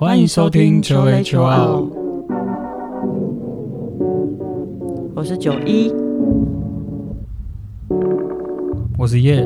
欢迎收听求雷求奥，我是九一，我是叶。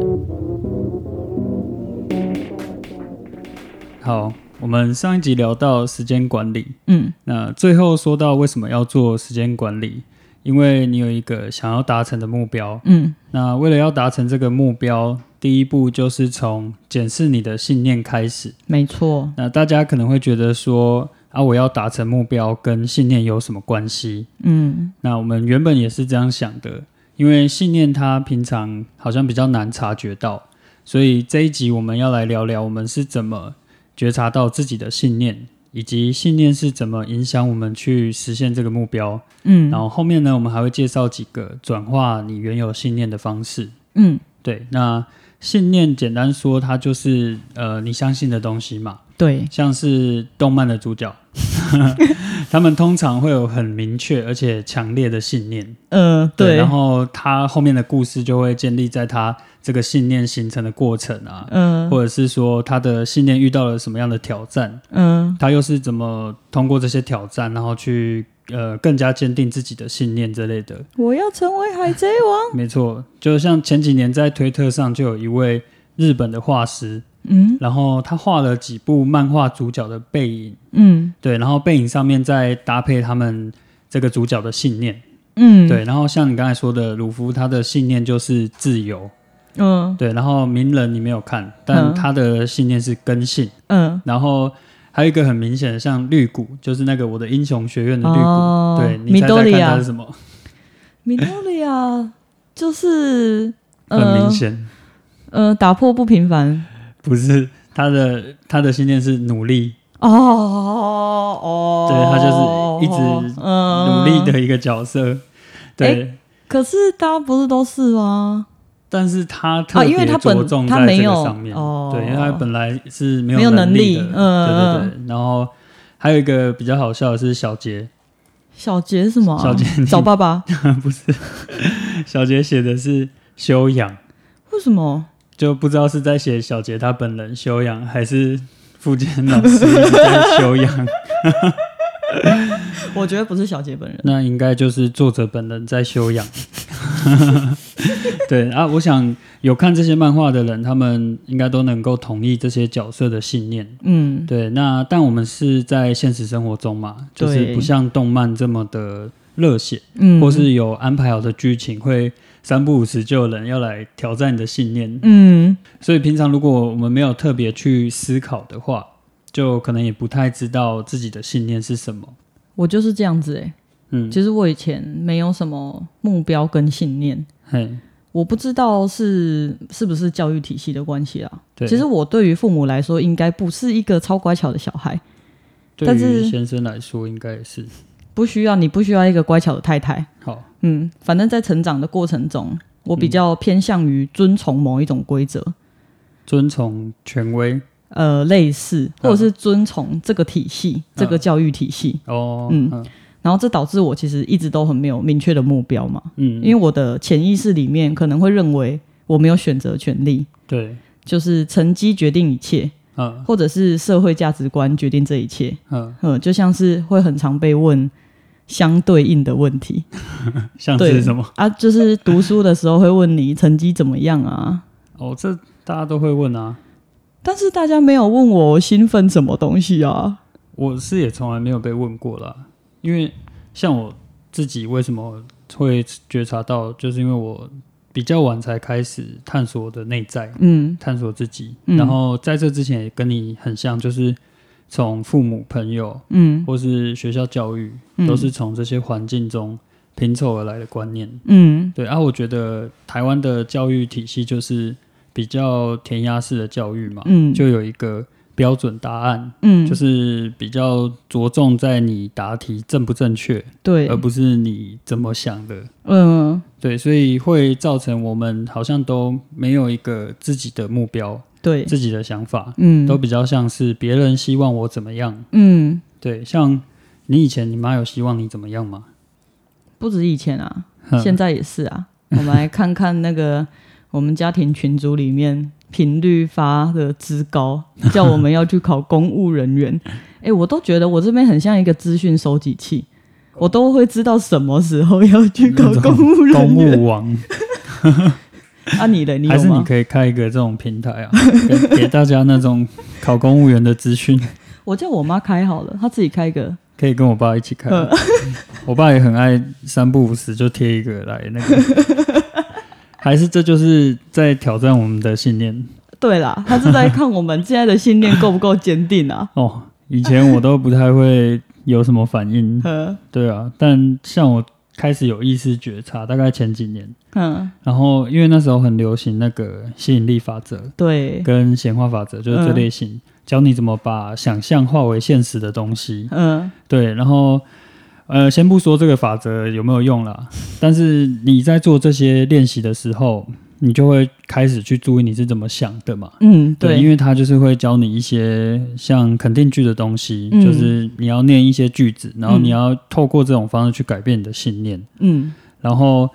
好，我们上一集聊到时间管理，嗯。那最后说到为什么要做时间管理，因为你有一个想要达成的目标。嗯。那为了要达成这个目标，第一步就是从检视你的信念开始。没错，那大家可能会觉得说啊，我要达成目标跟信念有什么关系？嗯那我们原本也是这样想的，因为信念它平常好像比较难察觉到，所以这一集我们要来聊聊我们是怎么觉察到自己的信念，以及信念是怎么影响我们去实现这个目标。嗯，然后后面呢，我们还会介绍几个转化你原有信念的方式。嗯对，那信念简单说，它就是呃你相信的东西嘛，对，像是动漫的主角，他们通常会有很明确而且强烈的信念，呃对，然后他后面的故事就会建立在他这个信念形成的过程啊，嗯。或者是说他的信念遇到了什么样的挑战，嗯。他又是怎么通过这些挑战，然后去呃更加坚定自己的信念之类的。我要成为海贼王，没错，就像前几年在推特上就有一位日本的画师，嗯。然后他画了几部漫画主角的背影。嗯。对，然后背影上面再搭配他们这个主角的信念，嗯，对，然后像你刚才说的，鲁夫他的信念就是自由，嗯。对，然后鸣人你没有看，但嗯。他的信念是根性，嗯，然后还有一个很明显的像绿谷，就是那个我的英雄学院的绿谷，哦对你猜猜看米多利亚。它是什么？米多利亚就是很明显，呃呃打破不平凡，不是他的他的信念是努力，哦哦，对他就是一直嗯努力的一个角色，对。可是大家不是都是吗？但是他特啊因为别他本着重在这个他没有上面，哦对，因为他本来是没没有能能力的，力嗯对对对。然后还有一个比较好笑的是小杰，小杰是什么啊？小杰找爸爸？不是小杰写的是修养，为什么？就不知道是在写小杰他本人修养，还是傅坚老师在修养。我觉得不是小杰本人。那应该就是作者本人在修养。对啊，我想有看这些漫画的人，他们应该都能够同意这些角色的信念。嗯对，那但我们是在现实生活中嘛，就是不像动漫这么的热血，嗯，或是有安排好的剧情，会三不五时就有人要来挑战你的信念。嗯所以平常如果我们没有特别去思考的话，就可能也不太知道自己的信念是什么。我就是这样子哎、嗯，其实我以前没有什么目标跟信念，我不知道是是不是教育体系的关系啊。对，其实我对于父母来说，应该不是一个超乖巧的小孩，对但是于先生来说，应该也是。不需要你不需要一个乖巧的太太。好。嗯，反正在成长的过程中，我比较偏向于遵从某一种规则，遵从权威。呃，类似或者是遵从这个体系、这个教育体系。哦，嗯。嗯然后这导致我其实一直都很没有明确的目标嘛，嗯，因为我的潜意识里面可能会认为我没有选择权利，对，就是成绩决定一切，嗯。或者是社会价值观决定这一切。嗯，嗯，就像是会很常被问相对应的问题。像是什么？啊，就是读书的时候会问你成绩怎么样啊，哦，这大家都会问啊。但是大家没有问我兴奋什么东西啊。我是也从来没有被问过啦，因为像我自己为什么会觉察到，就是因为我比较晚才开始探索我的内在，嗯探索自己。嗯然后在这之前也跟你很像，就是从父母、朋友嗯或是学校教育，嗯都是从这些环境中拼凑而来的观念。嗯对啊，我觉得台湾的教育体系就是比较填鸭式的教育嘛，嗯就有一个标准答案，嗯，就是比较着重在你答题正不正确，对而，不是你怎么想的。嗯对，所以会造成我们好像都没有一个自己的目标、对，自己的想法，嗯都比较像是别人希望我怎么样。嗯，对，像你以前你妈有希望你怎么样吗？不止以前啊，现在也是啊。我们来看看那个我们家庭群组里面频率发的之高，叫我们要去考公务人员。哎、我都觉得我这边很像一个资讯收集器，我都会知道什么时候要去考公务人员公员。务网，啊，你的你还是你？可以开一个这种平台啊，给给大家那种考公务员的资讯，我叫我妈开好了，她自己开一个。可以跟我爸一起开。嗯 我爸也很爱三不五时就贴一个来那个，还是这就是在挑战我们的信念？对啦，他是在看我们现在的信念够不够坚定啊。哦。以前我都不太会有什么反应，嗯对啊，但像我开始有意识觉察，大概前几年，嗯，然后因为那时候很流行那个吸引力法则对，跟显化法则，就是这类型，教你怎么把想象化为现实的东西。嗯。对，然后呃，先不说这个法则有没有用了，但是你在做这些练习的时候，你就会开始去注意你是怎么想的嘛。嗯，对，因，为他就是会教你一些像肯定句的东西，嗯就是你要念一些句子，然后嗯你要透过这种方式去改变你的信念。嗯然后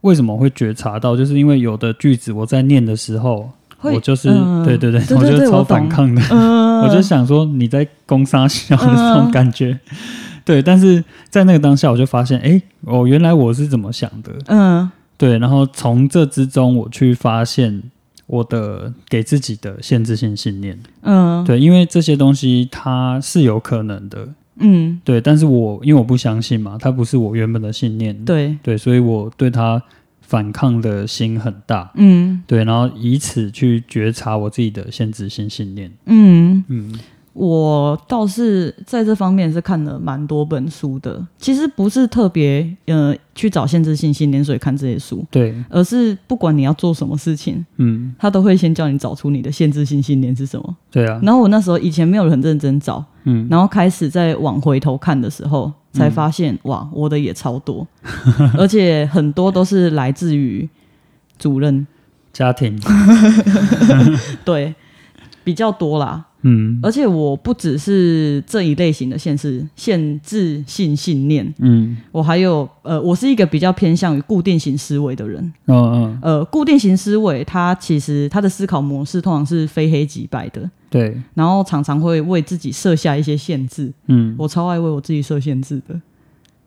为什么会觉察到？就是因为有的句子我在念的时候，我就是、嗯对对对，我就是超反抗的。嗯，我就想说你在攻杀小的嗯这种感觉，对，但是在那个当下，我就发现，哎，哦，原来我是怎么想的，嗯。对，然后从这之中，我去发现我的给自己的限制性信念，嗯，对，因为这些东西它是有可能的，嗯。对，但是我因为我不相信嘛，它不是我原本的信念，对，对，所以我对它反抗的心很大，嗯。对，然后以此去觉察我自己的限制性信念，嗯。嗯我倒是在这方面是看了蛮多本书的，其实不是特别呃去找限制性信念所以看这些书，对，而是不管你要做什么事情，嗯，他都会先叫你找出你的限制性信念是什么。对啊，然后我那时候以前没有很认真找，嗯，然后开始在往回头看的时候，才发现、哇，我的也超多，而且很多都是来自于主任，家庭，对，比较多啦。嗯而且我不只是这一类型的限制限制性信念，嗯，我还有呃，我是一个比较偏向于固定型思维的人。哦嗯，呃，固定型思维，它其实它的思考模式通常是非黑即白的，对，然后常常会为自己设下一些限制。嗯，我超爱为我自己设限制的。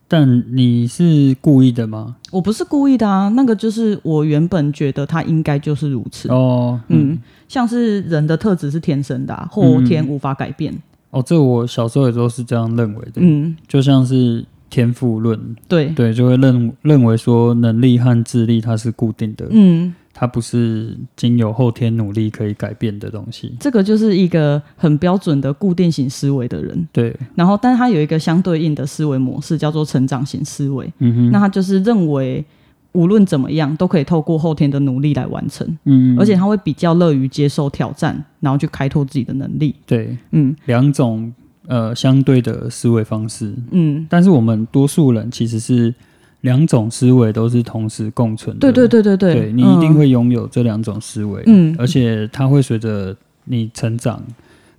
但你是故意的吗？我不是故意的啊，那个就是我原本觉得它应该就是如此。哦，嗯，像是人的特质是天生的、啊，后天无法改变。哦，这我小时候也都是这样认为的，嗯，就像是天赋论，对，对，就会认认为说能力和智力它是固定的，嗯，它不是经由后天努力可以改变的东西。这个就是一个很标准的固定型思维的人。对，然后，但是他有一个相对应的思维模式，叫做成长型思维。嗯哼，那他就是认为无论怎么样都可以透过后天的努力来完成，嗯，而且他会比较乐于接受挑战，然后去开拓自己的能力。对。嗯。两种呃相对的思维方式，嗯，但是我们多数人其实是两种思维都是同时共存的。对对对对对，对你一定会拥有这两种思维，嗯。而且它会随着你成长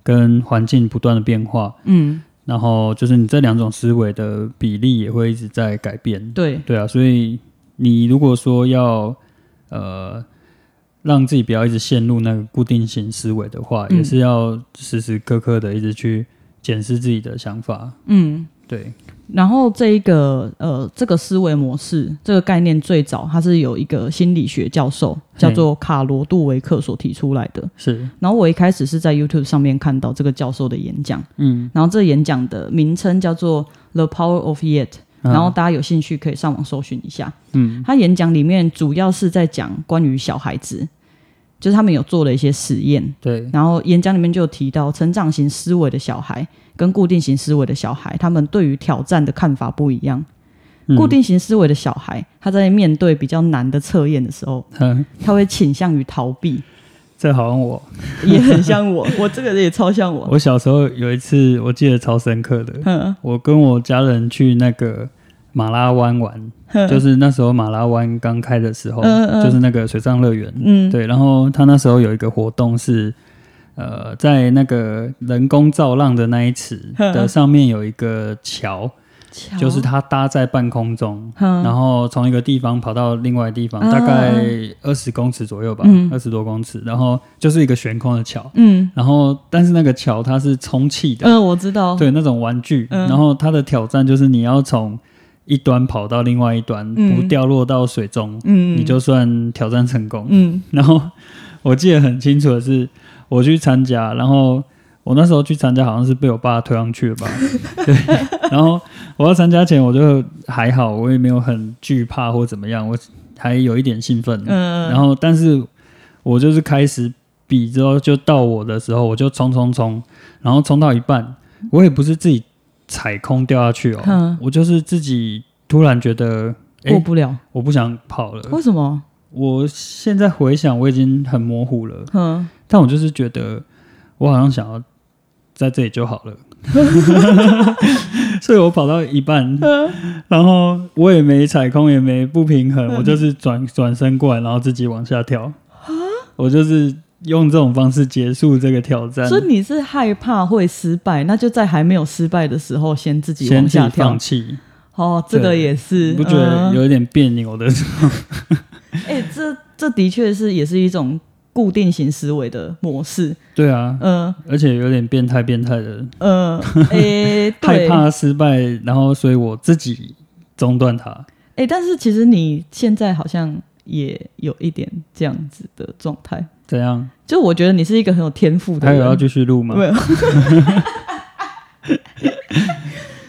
跟环境不断的变化，嗯，然后就是你这两种思维的比例也会一直在改变。对，对啊，所以你如果说要呃让自己不要一直陷入那个固定型思维的话，嗯也是要时时刻刻的一直去检视自己的想法。嗯。对，然后这一个呃，这个思维模式这个概念最早它是有一个心理学教授叫做卡罗杜维克所提出来的。是，然后我一开始是在 YouTube 上面看到这个教授的演讲，嗯，然后这演讲的名称叫做《The Power of Yet》，然后大家有兴趣可以上网搜寻一下。嗯。他演讲里面主要是在讲关于小孩子，就是他们有做了一些实验，对，然后演讲里面就有提到成长型思维的小孩跟固定型思维的小孩，他们对于挑战的看法不一样。嗯。固定型思维的小孩，他在面对比较难的测验的时候，嗯。他会倾向于逃避，这好像我，也很像我，我这个人也超像我。我小时候有一次我记得超深刻的，嗯我跟我家人去那个马拉湾玩，就是那时候马拉湾刚开的时候，就是那个水上乐园。嗯，对，然后他那时候有一个活动是，呃，在那个人工造浪的那一池的上面有一个桥，桥就是它搭在半空中，嗯。然后从一个地方跑到另外地方，嗯大概二十公尺左右吧嗯，二十多公尺，然后就是一个悬空的桥，嗯。然后但是那个桥它是充气的，嗯，我知道，对，那种玩具，嗯。然后它的挑战就是你要从一端跑到另外一端，嗯。不掉落到水中，嗯，你就算挑战成功。嗯。然后我记得很清楚的是，我去参加，然后我那时候去参加好像是被我爸推上去的吧，对。然后我要参加前我就还好，我也没有很惧怕或怎么样，我还有一点兴奋。嗯，然后但是我就是开始比之后就到我的时候，我就冲冲冲，然后冲到一半，我也不是自己踩空掉下去哦，嗯我就是自己突然觉得，哎、过不了，我不想跑了。为什么？我现在回想，我已经很模糊了，嗯，但我就是觉得我好像想要在这里就好了，所以我跑到一半，然后我也没踩空，也没不平衡，嗯。我就是转转身过来，然后自己往下跳。我就是用这种方式结束这个挑战，所以你是害怕会失败，那就在还没有失败的时候，先自己往下跳。放。弃，哦，这个也是，你不觉得嗯。有一点别扭的？哎、这这的确是也是一种固定型思维的模式。对啊，嗯而且有点变态变态的，嗯，哎、害，怕失败，然后所以我自己中断它。哎、但是其实你现在好像也有一点这样子的状态，怎样？就我觉得你是一个很有天赋的人。还有要继续录吗？没有。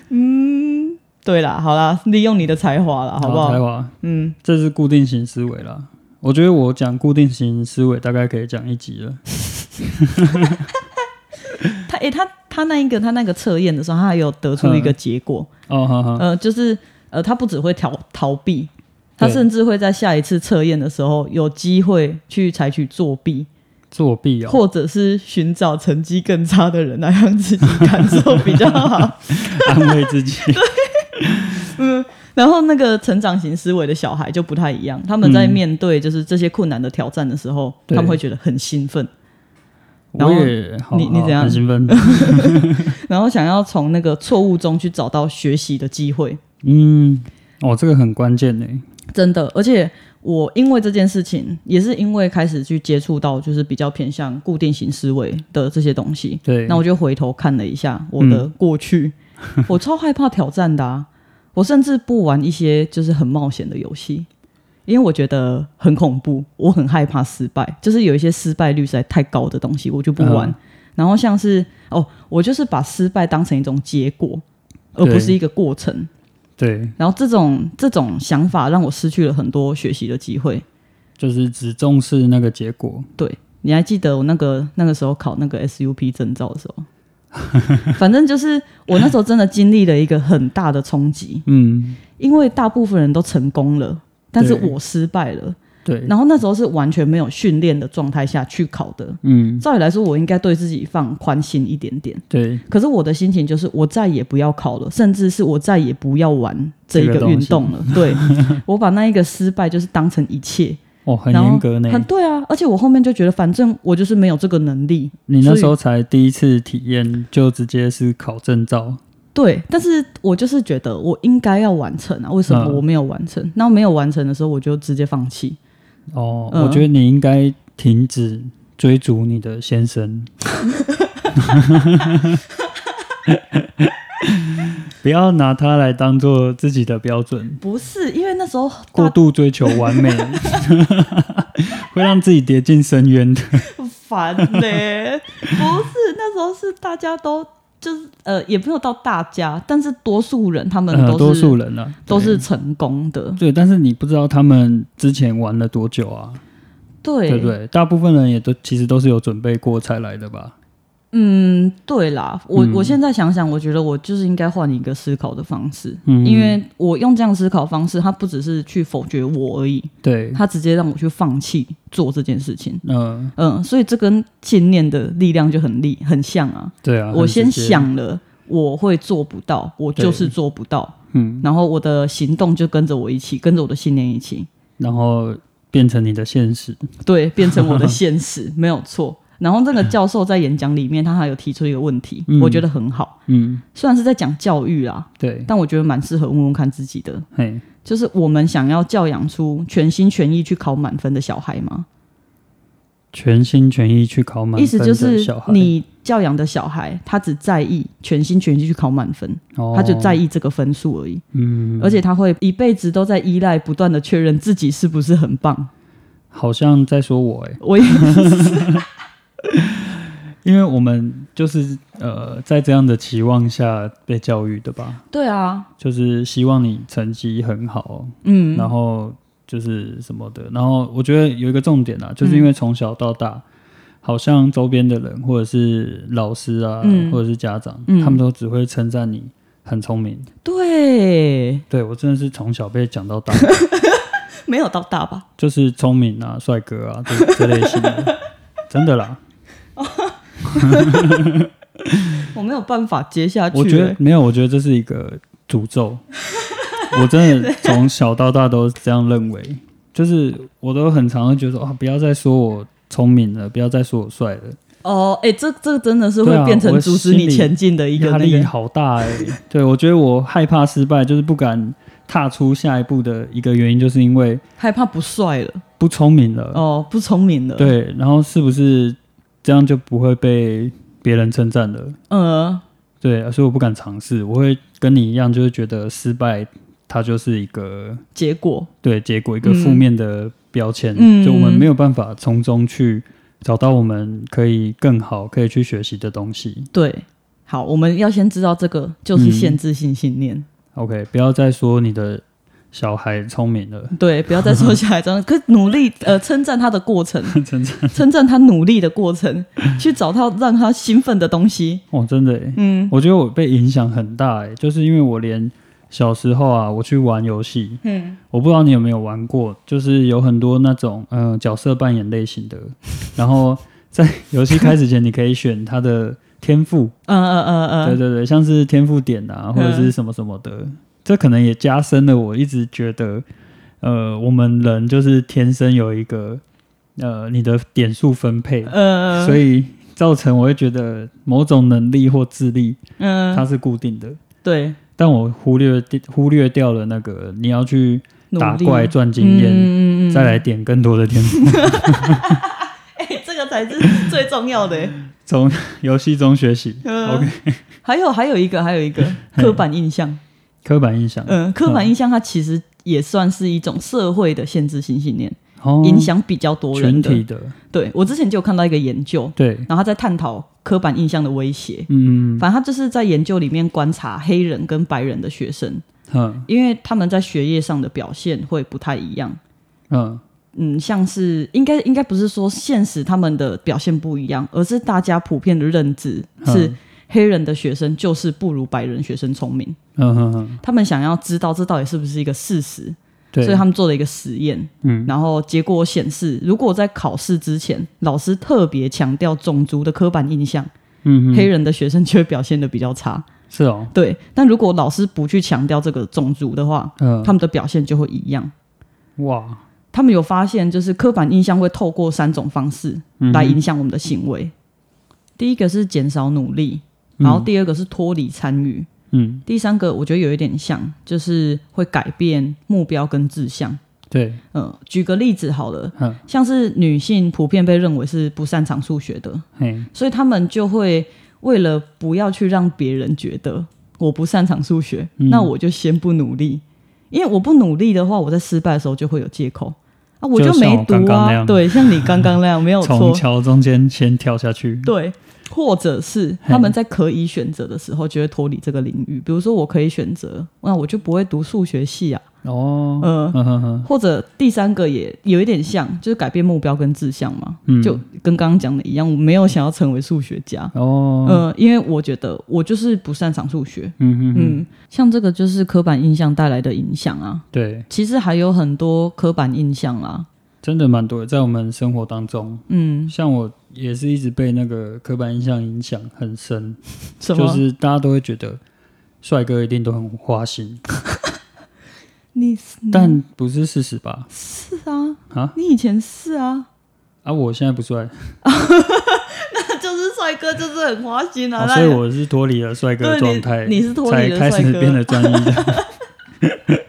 嗯，对啦，好啦，利用你的才华啦，好不好？才华，嗯，这是固定型思维啦。我觉得我讲固定型思维大概可以讲一集了。他诶、他他那一个他那个测验的时候，他还有得出一个结果，哦，好好，呃，就是呃，他不只会逃逃避，他甚至会在下一次测验的时候有机会去采取作弊，作弊哦，或者是寻找成绩更差的人来让自己感受比较好。安慰自己。然后那个成长型思维的小孩就不太一样，他们在嗯面对就是这些困难的挑战的时候，对他们会觉得很兴奋，然我后你你怎样很兴奋。然后想要从那个错误中去找到学习的机会。嗯，哦，这个很关键呢。真的，而且我因为这件事情，也是因为开始去接触到就是比较偏向固定型思维的这些东西，对，那我就回头看了一下我的过去，我超害怕挑战的啊！我甚至不玩一些就是很冒险的游戏，因为我觉得很恐怖，我很害怕失败，就是有一些失败率实在太高的东西，我就不玩。嗯然后像是哦，我就是把失败当成一种结果，而不是一个过程。对，然后这种这种想法让我失去了很多学习的机会。就是只重视那个结果。对，你还记得我那个那个时候考那个 SUP 证照的时候，反正就是我那时候真的经历了一个很大的冲击，嗯，因为大部分人都成功了，但是我失败了。对，然后那时候是完全没有训练的状态下去考的。嗯，照理来说，我应该对自己放宽心一点点。对，可是我的心情就是，我再也不要考了，甚至是我再也不要玩这一个运动了。对，我把那一个失败就是当成一切，哦，很严格呢。很对啊。而且我后面就觉得，反正我就是没有这个能力。你那时候才第一次体验，就直接是考证照。对，但是我就是觉得我应该要完成啊，为什么嗯我没有完成？那、没有完成的时候，我就直接放弃。哦，嗯我觉得你应该停止追逐你的先生，不要拿它来当做自己的标准，不是因为那时候过度追求完美，会让自己跌进深渊的。烦嘞、不是那时候是大家都就是呃，也没有到大家，但是多数人他们呃，都是、多数人啊，都是成功的，对，但是你不知道他们之前玩了多久啊，对。对不对？大部分人也都其实都是有准备过才来的吧？嗯，对啦，我、嗯。我现在想想，我觉得我就是应该换一个思考的方式，嗯。因为我用这样思考方式，它不只是去否决我而已，对，它直接让我去放弃做这件事情。嗯、嗯，所以这跟信念的力量就很力很像啊。对啊，我先想了我会做不到，我就是做不到，嗯，然后我的行动就跟着我一起，跟着我的信念一起，然后变成你的现实，对，变成我的 现实，没有错。然后那个教授在演讲里面，他还有提出一个问题，嗯。我觉得很好。嗯，虽然是在讲教育啦，对，但我觉得蛮适合问问看自己的，嘿，就是我们想要教养出全心全意去考满分的小孩吗？全心全意去考满意思就是你教养的小孩，他只在意全心全意去考满分，哦。他就在意这个分数而已，嗯，而且他会一辈子都在依赖，不断的确认自己是不是很棒。好像在说我哎，我也 因为我们就是呃在这样的期望下被教育的吧，对啊，就是希望你成绩很好，嗯，然后就是什么的，然后我觉得有一个重点啊，就是因为从小到大，好像周边的人或者是老师啊，嗯。或者是家长，嗯。他们都只会称赞你很聪明。对，对我真的是从小被讲到大，没有到大吧？就是聪明啊、帅哥啊这这类型的，真的啦。我没有办法接下去、我觉得欸没有，我觉得这是一个诅咒。我真的从小到大都这样认为，就是我都很常会觉得说啊，不要再说我聪明了，不要再说我帅了，哦，哎、这这真的是会变成阻止你前进的一个压力那个。好大哎、对我觉得我害怕失败，就是不敢踏出下一步的一个原因，就是因为害怕不帅了，不聪明了。哦，不聪明了，，对，然后是不是这样就不会被别人称赞了？嗯，对，所以我不敢尝试，我会跟你一样，就是觉得失败它就是一个结果，对结果一个嗯。负面的标签，嗯。就我们没有办法从中去找到我们可以更好可以去学习的东西。对，好，我们要先知道这个就是嗯。限制性信念，OK，不要再说你的小孩聪明了，对，不要再说小孩这样，可努力呃称赞他的过程，称赞。称赞他努力的过程，去找到让他兴奋的东西，哦，真的耶，嗯。我觉得我被影响很大哎，就是因为我连小时候啊，我去玩游戏，嗯。我不知道你有没有玩过，就是有很多那种嗯、呃角色扮演类型的，然后在游戏开始前，你可以选他的天赋，嗯嗯嗯嗯，对对对，像是天赋点啊，或者是什么什么的，这可能也加深了我一直觉得，呃，我们人就是天生有一个呃你的点数分配，呃，所以造成我会觉得某种能力或智力嗯，它是固定的，对，但我忽略掉忽略掉了那个你要去打怪赚经验。嗯嗯嗯再来点更多的天赋，哎、这个才是最重要的。欸。从游戏中学习。嗯。OK，还有还有一个还有一个刻板印象，刻板印象，嗯，刻板印象它其实也算是一种社会的限制性信念，哦。影响比较多人的。全体的，对我之前就有看到一个研究，对，然后他在探讨刻板印象的威胁。嗯。反正他就是在研究里面观察黑人跟白人的学生，嗯。因为他们在学业上的表现会不太一样。嗯。嗯，像是应该应该不是说现实他们的表现不一样，而是大家普遍的认知是嗯黑人的学生就是不如白人学生聪明。嗯哼哼，他们想要知道这到底是不是一个事实，所以他们做了一个实验，嗯然后结果显示，如果在考试之前老师特别强调种族的刻板印象，嗯嗯黑人的学生就会表现的比较差。是哦，对，但如果老师不去强调这个种族的话，嗯他们的表现就会一样。哇，他们有发现，就是刻板印象会透过三种方式嗯来影响我们的行为。第一个是减少努力，然后第二个是脱离参与，嗯。第三个我觉得有一点像，就是会改变目标跟志向。对，嗯，举个例子好了，嗯像是女性普遍被认为是不擅长数学的，嘿，所以他们就会为了不要去让别人觉得我不擅长数学，嗯。那我就先不努力，因为我不努力的话，我在失败的时候就会有借口啊，我就没读啊，对，像你刚刚那样没有 从，桥中间先跳下去，对，或者是他们在可以选择的时候就会脱离这个领域，比如说我可以选择，那我就不会读数学系啊，哦，嗯、嗯或者第三个也有一点像，就是改变目标跟志向嘛，嗯。就跟刚刚讲的一样，我没有想要成为数学家，哦，嗯、因为我觉得我就是不擅长数学，嗯嗯，像这个就是刻板印象带来的影响啊。对，其实还有很多刻板印象啦，真的蛮多的，在我们生活当中，嗯，像我也是一直被那个刻板印象影响很深，就是大家都会觉得帅哥一定都很花心，你但不是事实吧？是啊，啊？你以前是啊，啊，我现在不帅，那就是帅哥，就是很花心啊。哦所以我是脱离了帅哥状态，你是脱离了才开始帅哥。变得专一的，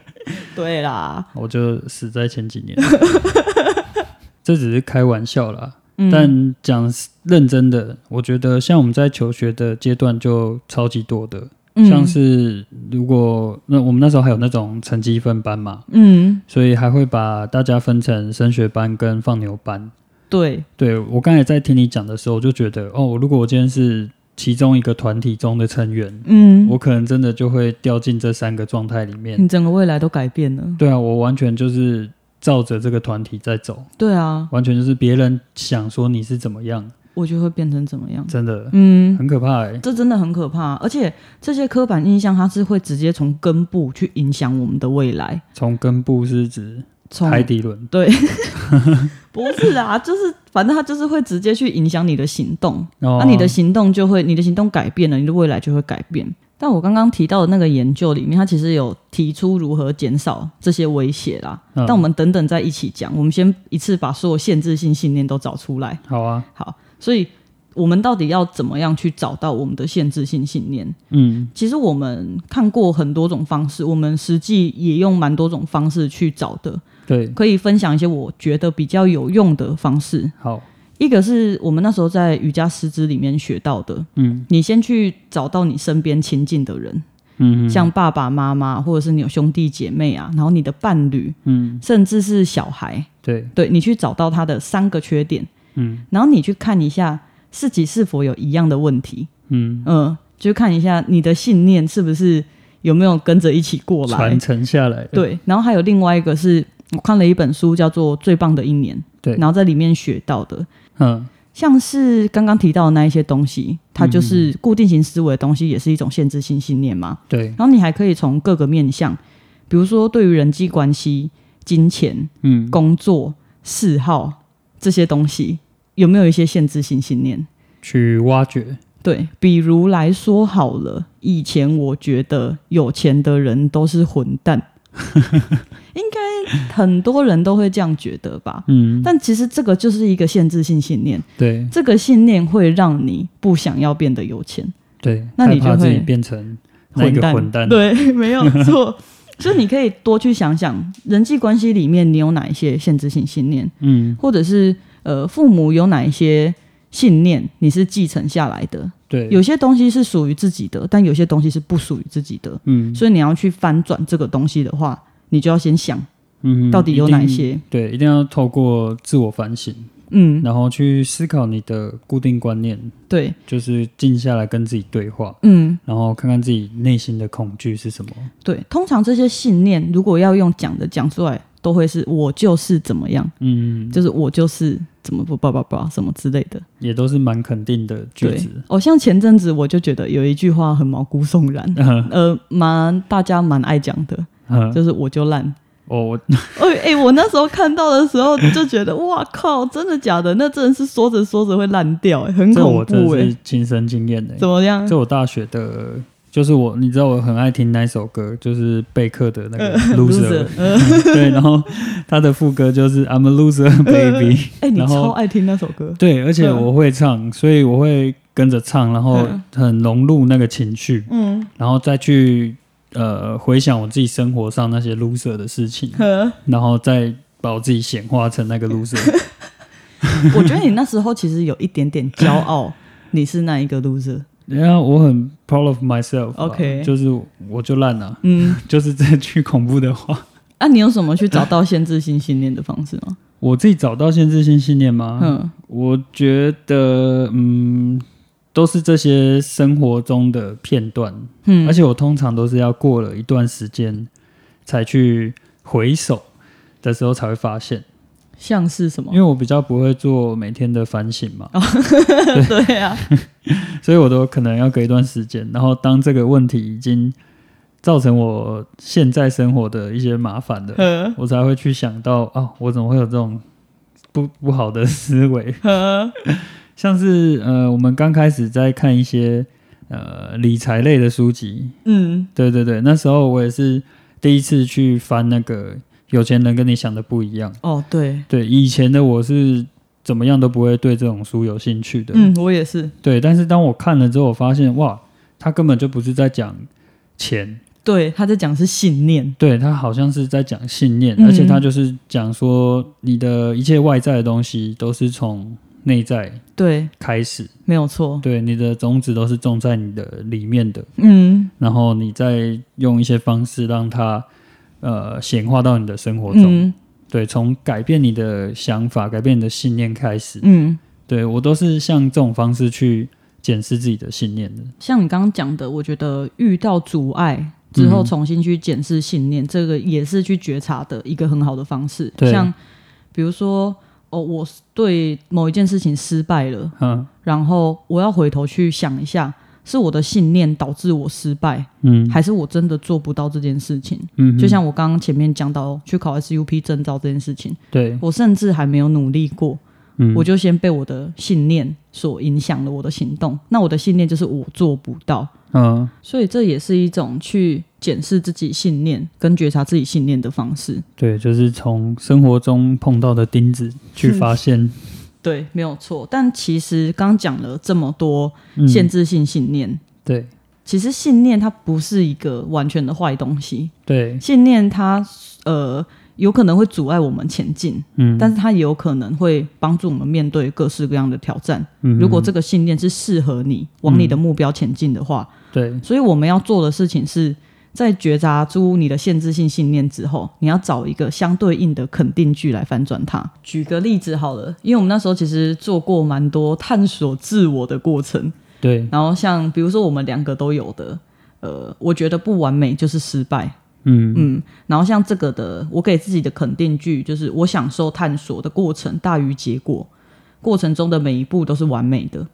对啦，我就死在前几年。这只是开玩笑啦，嗯。但讲认真的，我觉得像我们在求学的阶段就超级多的，嗯。像是如果那我们那时候还有那种成绩分班嘛，嗯，所以还会把大家分成升学班跟放牛班。对，对我刚才在听你讲的时候，我就觉得哦，如果我今天是其中一个团体中的成员，嗯，我可能真的就会掉进这三个状态里面。你整个未来都改变了。对啊，我完全就是照着这个团体在走，对啊，完全就是别人想说你是怎么样，我就会变成怎么样？真的嗯，很可怕哎、这真的很可怕，而且这些刻板印象它是会直接从根部去影响我们的未来。从根部是指从海底轮，对，不是啊，就是反正它就是会直接去影响你的行动，哦那、你的行动就会，你的行动改变了，你的未来就会改变。但我刚刚提到的那个研究里面，它其实有提出如何减少这些威胁啦。嗯但我们等等再一起讲，我们先一次把所有限制性信念都找出来。好啊，好，所以我们到底要怎么样去找到我们的限制性信念？嗯。其实我们看过很多种方式，我们实际也用蛮多种方式去找的，对，可以分享一些我觉得比较有用的方式。好，一个是我们那时候在瑜伽师资里面学到的，嗯。你先去找到你身边亲近的人，嗯，像爸爸妈妈，或者是你有兄弟姐妹啊，然后你的伴侣，嗯。甚至是小孩，对，对你去找到他的三个缺点，嗯。然后你去看一下自己是否有一样的问题，嗯，嗯，就看一下你的信念是不是有没有跟着一起过来？传。承下来。的，对，然后还有另外一个是我看了一本书叫做《最棒的一年》，对。然后在里面学到的，嗯。像是刚刚提到的那一些东西，它就是固定型思维的东西，也是一种限制性信念嘛。对，然后你还可以从各个面向，比如说对于人际关系、金钱、嗯。工作、嗜好这些东西，有没有一些限制性信念？去挖掘，对，比如来说好了，以前我觉得有钱的人都是混蛋，应该很多人都会这样觉得吧。嗯，但其实这个就是一个限制性信念，对。这个信念会让你不想要变得有钱，对，那你就会变成混蛋。混蛋，对，没有错。所以你可以多去想想，人际关系里面你有哪一些限制性信念，嗯，或者是呃父母有哪一些信念你是继承下来的。对，有些东西是属于自己的，但有些东西是不属于自己的。嗯所以你要去翻转这个东西的话，你就要先想嗯，到底有哪些。对，一定要透过自我反省，嗯，然后去思考你的固定观念，对，就是静下来跟自己对话，嗯，然后看看自己内心的恐惧是什么。对。通常这些信念如果要用讲的讲出来，都会是我就是怎么样，嗯，就是我就是怎么不不不不什么之类的。也都是蛮肯定的句子。，哦，像前阵子我就觉得有一句话很毛骨悚然，呃，蛮大家蛮爱讲的，就是我就烂。哦，我哎、哎、我那时候看到的时候就觉得，哇靠，真的假的？那真的是说着说着会烂掉、哎，很恐怖哎、的是亲身经验的。怎么样？这我大学的，就是我，你知道我很爱听那一首歌，就是贝克的那个呃 Loser，呃，对，然后他的副歌就是 I'm a loser baby，哎、你超爱听那首歌，对，而且嗯我会唱，所以我会跟着唱，然后嗯。很融入那个情绪，嗯，然后再去呃回想我自己生活上那些 loser 的事情，然后再把我自己显化成那个 loser。我觉得你那时候其实有一点点骄傲，你是那一个 loser，然后我很 proud of myself 啊。OK 就是我就烂了，嗯，就是这句恐怖的话。啊，你有什么去找到限制性信念的方式吗？我自己找到限制性信念吗？嗯我觉得，嗯，都是这些生活中的片段，嗯，而且我通常都是要过了一段时间才去回首的时候才会发现，像是什么？因？为我比较不会做每天的反省嘛，对啊，所以我都可能要隔一段时间，然后当这个问题已经造成我现在生活的一些麻烦了，我才会去想到啊，我怎么会有这种不 不好的思维？像是呃，我们刚开始在看一些呃理财类的书籍，嗯。对对对，那时候我也是第一次去翻那个有钱人跟你想的不一样。哦，对，对，以前的我是怎么样都不会对这种书有兴趣的。嗯，我也是。对，但是当我看了之后，我发现哇，他根本就不是在讲钱，对，他在讲是信念。对他好像是在讲信念，嗯而且他就是讲说你的一切外在的东西都是从内在对，开始，没有错。对，你的种子都是种在你的里面的，嗯然后你再用一些方式让它呃显化到你的生活中。嗯对，从改变你的想法、改变你的信念开始。嗯，对我都是像这种方式去检视自己的信念的。像你刚刚讲的，我觉得遇到阻碍之后嗯重新去检视信念，这个也是去觉察的一个很好的方式。像比如说，哦，我对某一件事情失败了，嗯然后我要回头去想一下，是我的信念导致我失败，嗯还是我真的做不到这件事情？嗯，就像我刚刚前面讲到去考 SUP 证照这件事情，对，我甚至还没有努力过，嗯我就先被我的信念所影响了我的行动。那我的信念就是我做不到，嗯所以这也是一种去检视自己信念跟觉察自己信念的方式。对，就是从生活中碰到的钉子去发现对，没有错。但其实刚讲了这么多嗯。限制性信念，对。其实信念它不是一个完全的坏东西，对，信念它呃有可能会阻碍我们前进，嗯，但是它也有可能会帮助我们面对各式各样的挑战。嗯如果这个信念是适合你往你的目标前进的话，对。所以我们要做的事情是在觉察出你的限制性信念之后，你要找一个相对应的肯定句来反转它。举个例子好了，因为我们那时候其实做过蛮多探索自我的过程，对，然后像比如说我们两个都有的，呃，我觉得不完美就是失败，嗯。嗯，然后像这个的，我给自己的肯定句就是我享受探索的过程大于结果，过程中的每一步都是完美的。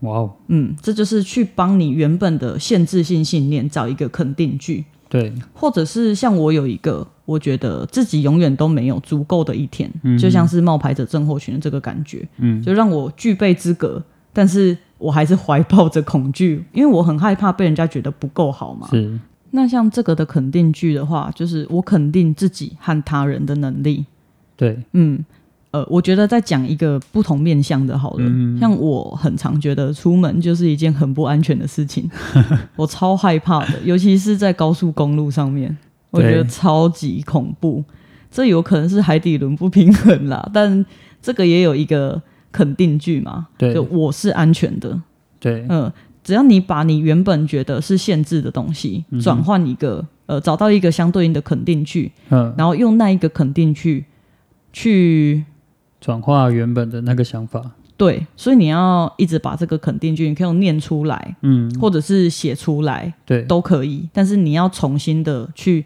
哇哦，嗯，这就是去帮你原本的限制性信念找一个肯定句，对，或者是像我有一个，我觉得自己永远都没有足够的一天，嗯。就像是冒牌者症候群的这个感觉，嗯。就让我具备资格，但是我还是怀抱着恐惧，因为我很害怕被人家觉得不够好嘛。是，那像这个的肯定句的话，就是我肯定自己和他人的能力，对，嗯，呃，我觉得在讲一个不同面向的好了，嗯。像我很常觉得出门就是一件很不安全的事情，我超害怕的，尤其是在高速公路上面，我觉得超级恐怖。这有可能是海底轮不平衡啦，但这个也有一个肯定句嘛，对就我是安全的，对，嗯，只要你把你原本觉得是限制的东西，转换一个呃，找到一个相对应的肯定句，嗯，然后用那一个肯定句去转化原本的那个想法，对，所以你要一直把这个肯定句，你可以用念出来，嗯，或者是写出来对，都可以，但是你要重新的去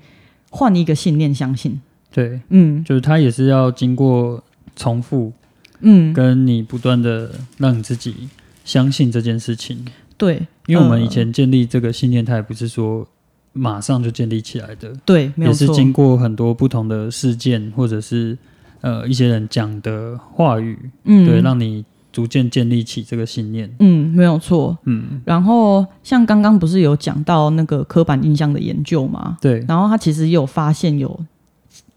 换一个信念相信，对，嗯。就是它也是要经过重复，嗯，跟你不断的让你自己相信这件事情，对，因为我们呃以前建立这个信念，它也不是说马上就建立起来的，对，没有错，也是经过很多不同的事件，或者是呃一些人讲的话语，嗯，对，让你逐渐建立起这个信念。嗯，没有错。嗯，然后像刚刚不是有讲到那个刻板印象的研究吗？对，然后他其实也有发现有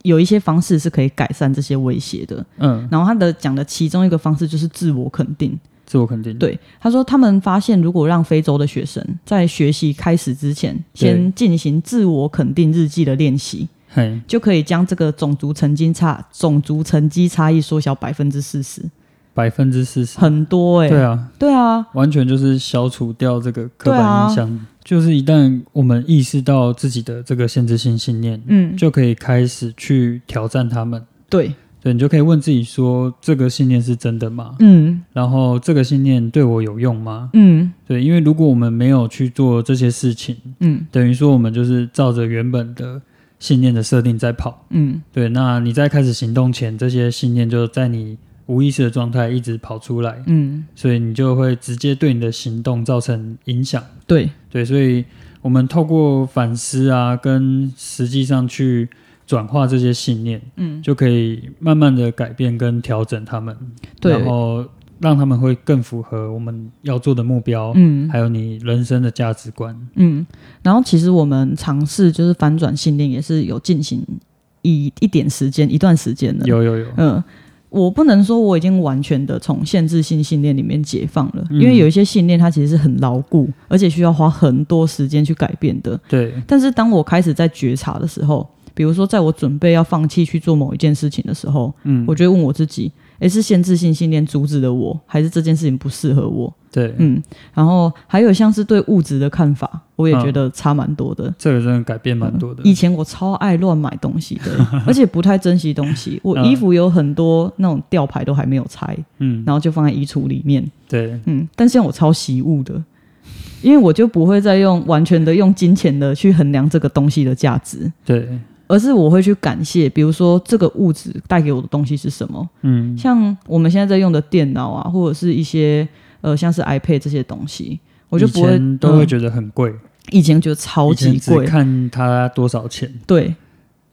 有一些方式是可以改善这些威胁的。嗯，然后他的讲的其中一个方式就是自我肯定。自我肯定。对，他说他们发现，如果让非洲的学生在学习开始之前，先进行自我肯定日记的练习，嘿，就可以将这个种族成绩差种族成绩差异缩小百分之四十，百分之四十。很多哎、对啊，对啊，完全就是消除掉这个刻板印象。就是一旦我们意识到自己的这个限制性信念，嗯，就可以开始去挑战他们。对，对你就可以问自己说：这个信念是真的吗？嗯。然后这个信念对我有用吗？嗯。对，因为如果我们没有去做这些事情，嗯。等于说我们就是照着原本的信念的设定在跑。嗯，对，那你在开始行动前，这些信念就在你无意识的状态一直跑出来，嗯，所以你就会直接对你的行动造成影响。对，对，所以我们透过反思啊，跟实际上去转化这些信念，嗯。就可以慢慢的改变跟调整他们，对。然后让他们会更符合我们要做的目标，嗯。还有你人生的价值观。嗯，然后其实我们尝试就是反转信念，也是有进行一一点时间，一段时间的。有有有，嗯，我不能说我已经完全的从限制性信念里面解放了，因为有一些信念它其实是很牢固，而且需要花很多时间去改变的。对，但是当我开始在觉察的时候，比如说在我准备要放弃去做某一件事情的时候，嗯，我就会问我自己：，诶，是限制性信念阻止了我，还是这件事情不适合我？对，嗯，然后还有像是对物质的看法，我也觉得差蛮多的。这个真的改变蛮多的。以前我超爱乱买东西的，而且不太珍惜东西。我嗯衣服有很多那种吊牌都还没有拆，嗯，然后就放在衣橱里面。对，嗯，但现在我超习物的，因为我就不会再用完全的用金钱的去衡量这个东西的价值，对，而是我会去感谢，比如说这个物质带给我的东西是什么。嗯，像我们现在在用的电脑啊，或者是一些呃像是 iPad 这些东西，我就不会都会嗯觉得很贵，以前觉得超级贵，看它多少钱，对，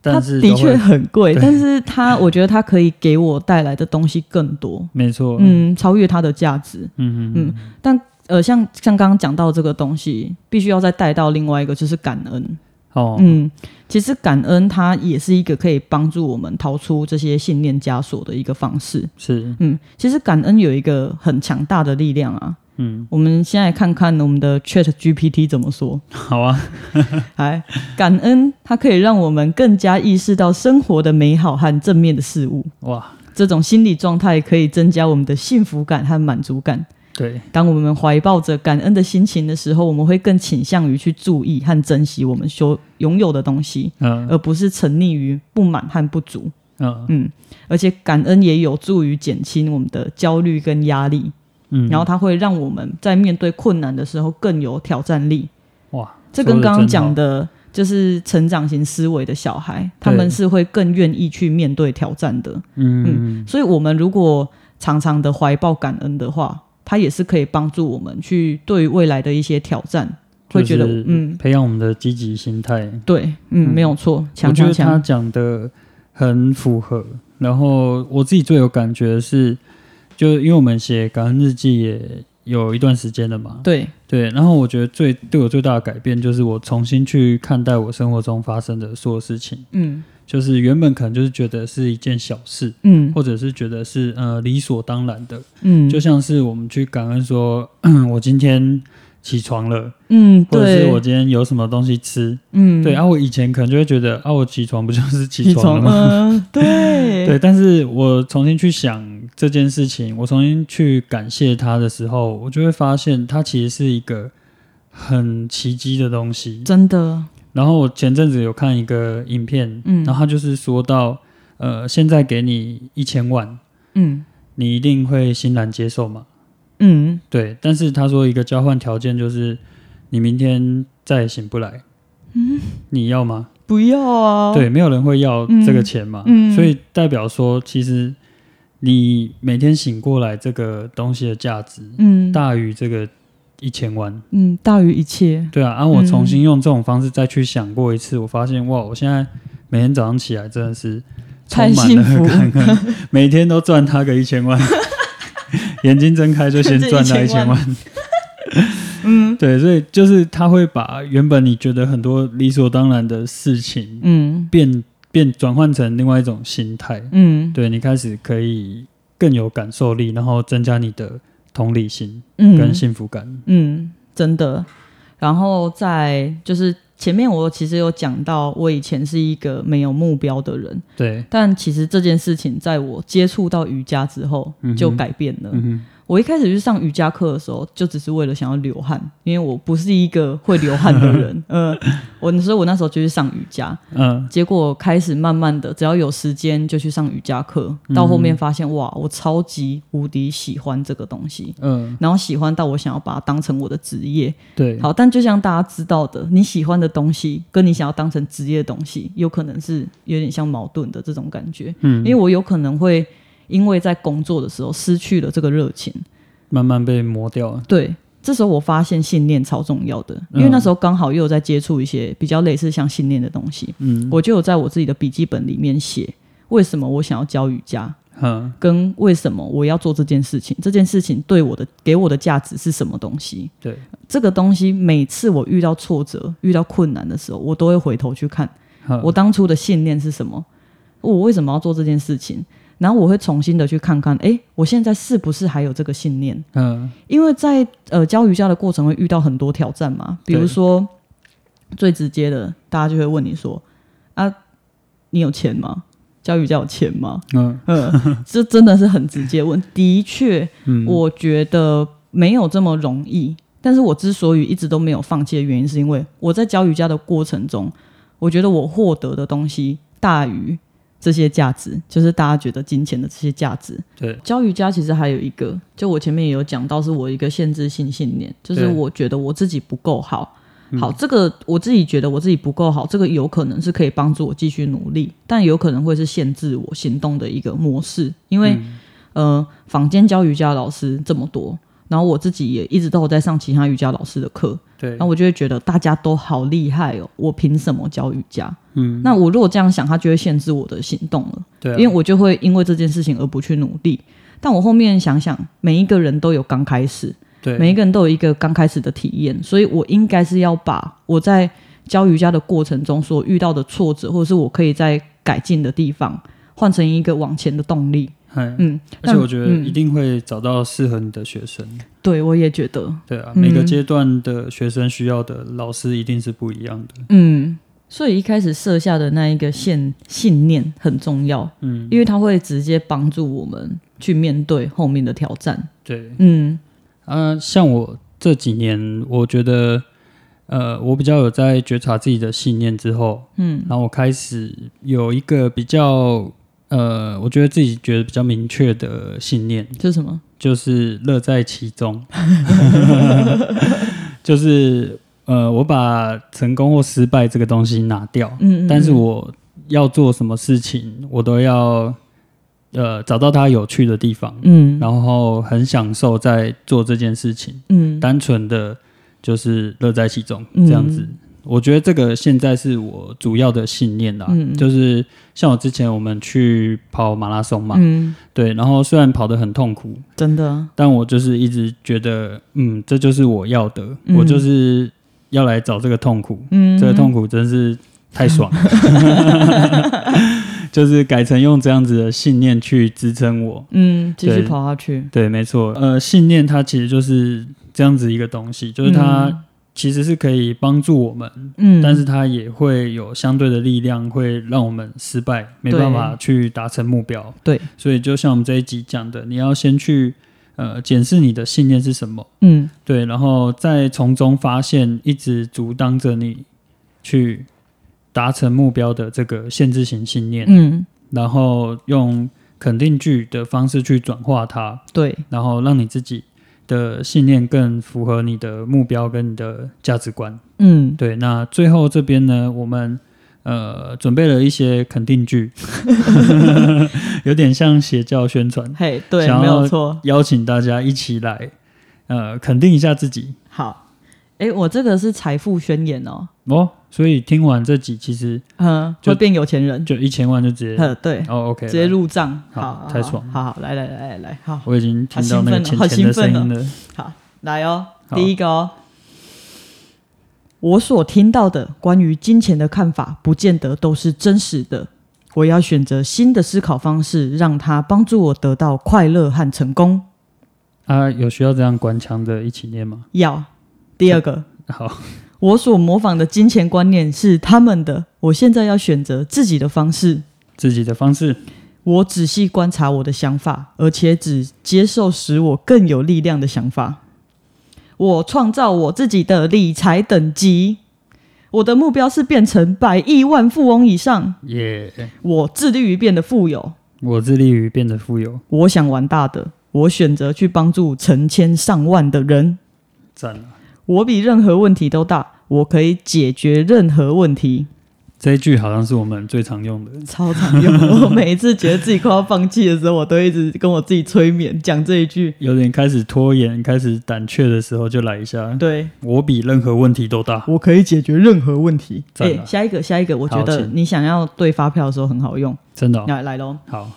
它但是的确很贵，但是它我觉得它可以给我带来的东西更多，没错，嗯嗯，超越它的价值。嗯嗯但呃，像像刚刚讲到这个东西，必须要再带到另外一个，就是感恩。哦，嗯，其实感恩它也是一个可以帮助我们逃出这些信念枷锁的一个方式。是，嗯，其实感恩有一个很强大的力量啊。嗯，我们先来看看我们的 Chat GPT 怎么说。好啊，来，感恩它可以让我们更加意识到生活的美好和正面的事物。哇，这种心理状态可以增加我们的幸福感和满足感。对，当我们怀抱着感恩的心情的时候，我们会更倾向于去注意和珍惜我们所拥有的东西，嗯。而不是沉溺于不满和不足。嗯。嗯，而且感恩也有助于减轻我们的焦虑跟压力，嗯，然后它会让我们在面对困难的时候更有挑战力。哇，这跟刚刚讲的，就是成长型思维的小孩，他们是会更愿意去面对挑战的。嗯，嗯所以，我们如果常常的怀抱感恩的话，它也是可以帮助我们去对未来的一些挑战，会觉得嗯，培养我们的积极心态，对，嗯，嗯。没有错，我强觉得他强强，讲的很符合。然后我自己最有感觉的是，就因为我们写感恩日记也有一段时间了嘛，对，对。然后我觉得最对我最大的改变就是我重新去看待我生活中发生的所有事情，嗯就是原本可能就是觉得是一件小事，嗯。或者是觉得是呃理所当然的，嗯，就像是我们去感恩说，我今天起床了，嗯，或者是，我今天有什么东西吃，嗯，对啊，我以前可能就会觉得啊，我起床不就是起起床，床了吗？嗯，对，对，但是我重新去想这件事情，我重新去感谢他的时候，我就会发现它其实是一个很奇迹的东西。真的，然后我前阵子有看一个影片，嗯。然后他就是说到，呃，现在给你一千万，嗯。你一定会欣然接受吗？嗯。对，但是他说一个交换条件就是你明天再也醒不来，嗯，你要吗？不要啊，对，没有人会要这个钱嘛，嗯嗯。所以代表说，其实你每天醒过来这个东西的价值嗯，大于这个一千万，嗯大于一切，对啊，啊，我重新用这种方式再去想过一次，我发现哇，我现在每天早上起来真的是太充满了。感恩，每天都赚他个一千万，眼睛睁开就先赚他一千万。嗯。对，所以就是他会把原本你觉得很多理所当然的事情嗯。变变转换成另外一种心态，嗯。对你开始可以更有感受力，然后增加你的同理心嗯，跟幸福感。嗯，真的。然后在就是前面我其实有讲到，我以前是一个没有目标的人，对，但其实这件事情在我接触到瑜伽之后就改变了。我一开始去上瑜伽课的时候，就只是为了想要流汗，因为我不是一个会流汗的人。呃，我所以我那时候就去上瑜伽，嗯。结果开始慢慢的，只要有时间就去上瑜伽课，到后面发现哇，我超级无敌喜欢这个东西。嗯，然后喜欢到我想要把它当成我的职业，对，好，但就像大家知道的，你喜欢的东西跟你想要当成职业的东西，有可能是有点像矛盾的这种感觉。嗯，因为我有可能会因为在工作的时候失去了这个热情，慢慢被磨掉了。对。这时候我发现信念超重要的，因为那时候刚好又有在接触一些比较类似像信念的东西，嗯，我就有在我自己的笔记本里面写为什么我想要教瑜伽，嗯，跟为什么我要做这件事情，这件事情对我的给我的价值是什么东西。对，这个东西每次我遇到挫折、遇到困难的时候，我都会回头去看哼我当初的信念是什么，我为什么要做这件事情。然后我会重新的去看看，诶，我现在是不是还有这个信念？嗯因为在呃教瑜伽的过程会遇到很多挑战嘛，比如对说最直接的，大家就会问你说啊，你有钱吗？教瑜伽有钱吗？嗯嗯，这真的是很直接问。的确，嗯，我觉得没有这么容易。但是我之所以一直都没有放弃的原因，是因为我在教瑜伽的过程中，我觉得我获得的东西大于这些价值，就是大家觉得金钱的这些价值。对，教瑜伽其实还有一个，就我前面也有讲到，是我一个限制性信念，就是我觉得我自己不够好。嗯。好，这个我自己觉得我自己不够好，这个有可能是可以帮助我继续努力，但有可能会是限制我行动的一个模式，因为、嗯。呃，坊间教瑜伽老师这么多，然后我自己也一直都有在上其他瑜伽老师的课，对然后，我就会觉得大家都好厉害哦，我凭什么教瑜伽？嗯，那我如果这样想，他就会限制我的行动了。对啊，因为我就会因为这件事情而不去努力。但我后面想想，每一个人都有刚开始，对每一个人都有一个刚开始的体验，所以我应该是要把我在教瑜伽的过程中所遇到的挫折，或者是我可以在改进的地方，换成一个往前的动力。嗯，嗯，而且我觉得嗯一定会找到适合你的学生。对我也觉得，对啊，嗯每个阶段的学生需要的老师一定是不一样的。嗯，所以一开始设下的那一个信信念很重要，嗯，因为它会直接帮助我们去面对后面的挑战。对嗯啊，像我这几年，我觉得，呃，我比较有在觉察自己的信念之后，嗯然后我开始有一个比较，呃，我觉得自己觉得比较明确的信念，这是什么？就是乐在其中，就是呃，我把成功或失败这个东西拿掉，嗯，嗯但是嗯我要做什么事情，我都要呃找到它有趣的地方，嗯。然后很享受在做这件事情，嗯。单纯的就是乐在其中嗯。这样子。我觉得这个现在是我主要的信念啦，嗯。就是像我之前我们去跑马拉松嘛，嗯，对，然后虽然跑得很痛苦，真的，但我就是一直觉得，嗯，这就是我要的，嗯。我就是要来找这个痛苦，嗯，这个痛苦真是太爽了，就是改成用这样子的信念去支撑我。嗯，继续跑下去，对，没错，呃，信念它其实就是这样子一个东西，就是它其实是可以帮助我们，嗯，但是它也会有相对的力量，会让我们失败，没办法去达成目标。对，所以就像我们这一集讲的，你要先去呃检视你的信念是什么，嗯。对，然后再从中发现一直阻挡着你去达成目标的这个限制型信念，嗯，然后用肯定句的方式去转化它，对，然后让你自己的信念更符合你的目标跟你的价值观。嗯对，那最后这边呢，我们呃准备了一些肯定句，有点像邪教宣传，嘿，对，没有错，邀请大家一起来呃肯定一下自己好，哎，我这个是财富宣言哦，哦。所以听完这集，其实嗯，就会变有钱人，就一千万就直接呵，对，哦，OK，直接入账，好好，太爽好好，来来来来来，好，我已经听到那个钱好钱的声音了。好，来哦，第一个哦，我所听到的关于金钱的看法，不见得都是真实的。我要选择新的思考方式，让它帮助我得到快乐和成功。啊，有需要这样官腔的一起念吗？要。第二个，好，我所模仿的金钱观念是他们的，我现在要选择自己的方式。自己的方式。我仔细观察我的想法，而且只接受使我更有力量的想法。我创造我自己的理财等级。我的目标是变成百亿万富翁以上。耶、我致力于变得富有。我致力于变得富有，我想玩大的。我选择去帮助成千上万的人。赞了。我比任何问题都大。我可以解决任何问题。这一句好像是我们最常用的。超常用。我每一次觉得自己快要放弃的时候，我都一直跟我自己催眠，讲这一句。有点开始拖延、开始胆怯的时候，就来一下。对，我比任何问题都大。我可以解决任何问题。哎、啊下一个，下一个，我觉得你想要对发票的时候很好用。真的、哦、来来喽，好，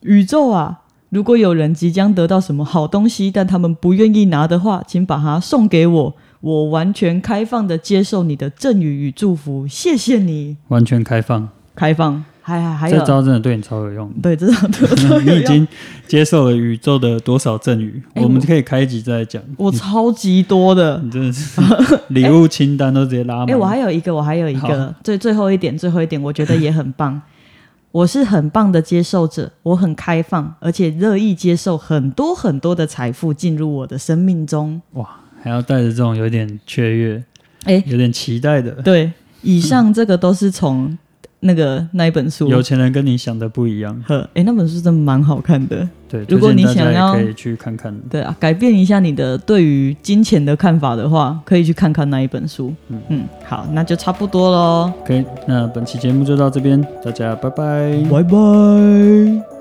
宇宙啊！如果有人即将得到什么好东西，但他们不愿意拿的话，请把它送给我。我完全开放的接受你的赠予与祝福，谢谢你。完全开放。开放，还还还有这，招真的对你超有用的。对，这招对我超有你已经接受了宇宙的多少赠予？哎我们可以开一集再讲。我超级多的。你真的是礼物清单都直接拉满。哎、我还有一个，我还有一个，最最后一点，最后一点，我觉得也很棒。我是很棒的接受者，我很开放，而且乐意接受很多很多的财富进入我的生命中。哇，还要带着这种有点雀跃、哎、有点期待的。对，以上这个都是从那个那一本书有钱人跟你想的不一样。呵，哎、那本书真的蛮好看的。对，如果你想要可以去看看。对啊，改变一下你的对于金钱的看法的话，可以去看看那一本书。嗯嗯，好，那就差不多喽，OK，那本期节目就到这边，大家拜拜。拜拜。